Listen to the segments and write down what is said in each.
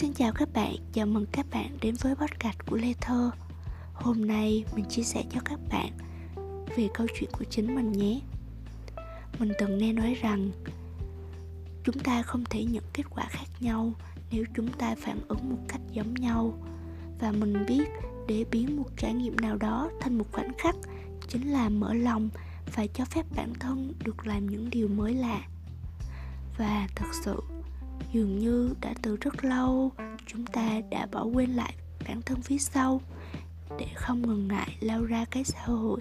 Xin chào các bạn, chào mừng các bạn đến với podcast của Lê Thơ. Hôm nay mình chia sẻ cho các bạn về câu chuyện của chính mình nhé. Mình từng nghe nói rằng Chúng ta không thể nhận kết quả khác nhau nếu chúng ta phản ứng một cách giống nhau. Và mình biết để biến một trải nghiệm nào đó thành một khoảnh khắc Chính là mở lòng và cho phép bản thân được làm những điều mới lạ. Và thật sự dường như đã từ rất lâu chúng ta đã bỏ quên lại bản thân phía sau, để không ngừng ngại lao ra cái xã hội,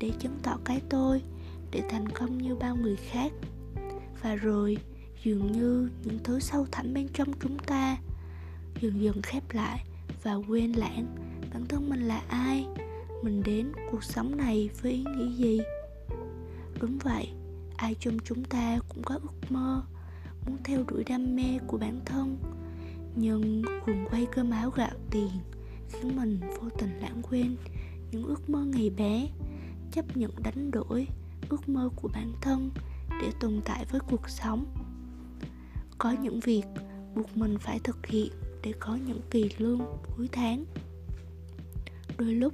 để chứng tỏ cái tôi, để thành công như bao người khác. Và rồi, dường như những thứ sâu thẳm bên trong chúng ta dần dần khép lại và quên lãng bản thân mình là ai, mình đến cuộc sống này với ý nghĩ gì. Đúng vậy, ai trong chúng ta cũng có ước mơ muốn theo đuổi đam mê của bản thân. Nhưng cuồng quay cơm áo gạo tiền, khiến mình vô tình lãng quên những ước mơ ngày bé, chấp nhận đánh đổi ước mơ của bản thân để tồn tại với cuộc sống. Có những việc buộc mình phải thực hiện để có những kỳ lương cuối tháng. Đôi lúc,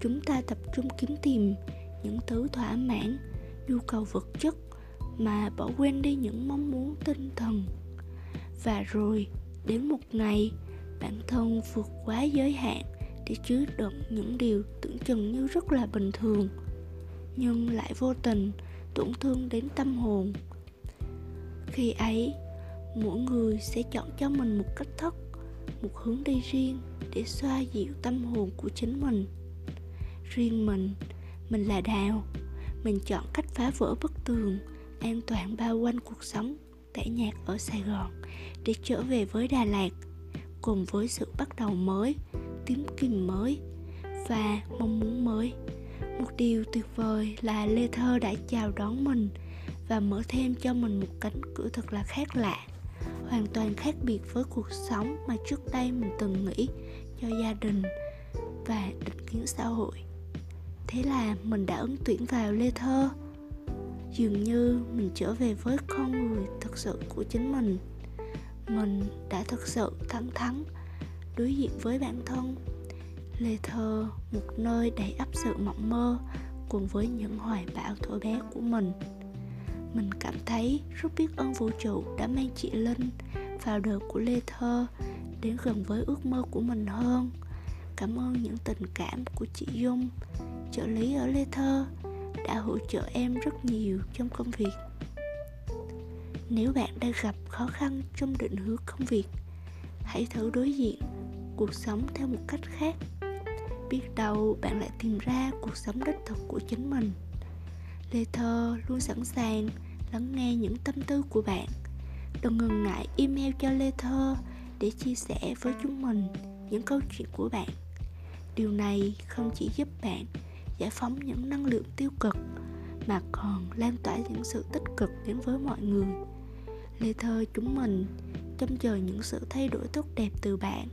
chúng ta tập trung kiếm tìm những thứ thỏa mãn, nhu cầu vật chất mà bỏ quên đi những mong muốn tinh thần. Và rồi, đến một ngày, bản thân vượt quá giới hạn để chứa đựng những điều tưởng chừng như rất là bình thường, nhưng lại vô tình tổn thương đến tâm hồn. Khi ấy, mỗi người sẽ chọn cho mình một cách thức, một hướng đi riêng để xoa dịu tâm hồn của chính mình. Riêng mình mình là đào, mình chọn cách phá vỡ bức tường an toàn bao quanh cuộc sống tẻ nhạt ở Sài Gòn để trở về với Đà Lạt cùng với sự bắt đầu mới, tím kim mới và mong muốn mới. Một điều tuyệt vời là Lê Thơ đã chào đón mình và mở thêm cho mình một cánh cửa thật là khác lạ hoàn toàn khác biệt với cuộc sống mà trước đây mình từng nghĩ cho gia đình và định kiến xã hội thế là mình đã ứng tuyển vào lê thơ dường như mình trở về với con người thực sự của chính mình. Mình đã thực sự thẳng thắn đối diện với bản thân, lê thơ một nơi đầy ắp sự mộng mơ cùng với những hoài bão thổi bé của mình. Mình cảm thấy rất biết ơn vũ trụ đã mang chị linh vào đời của lê thơ đến gần với ước mơ của mình hơn. Cảm ơn những tình cảm của chị dung trợ lý ở lê thơ đã hỗ trợ em rất nhiều trong công việc. Nếu bạn đang gặp khó khăn trong định hướng công việc, hãy thử đối diện cuộc sống theo một cách khác. Biết đâu bạn lại tìm ra cuộc sống đích thực của chính mình. Lê thơ luôn sẵn sàng lắng nghe những tâm tư của bạn. Đừng ngần ngại email cho lê thơ để chia sẻ với chúng mình những câu chuyện của bạn. Điều này không chỉ giúp bạn giải phóng những năng lượng tiêu cực mà còn lan tỏa những sự tích cực đến với mọi người. Lê thơ chúng mình trông chờ những sự thay đổi tốt đẹp từ bạn.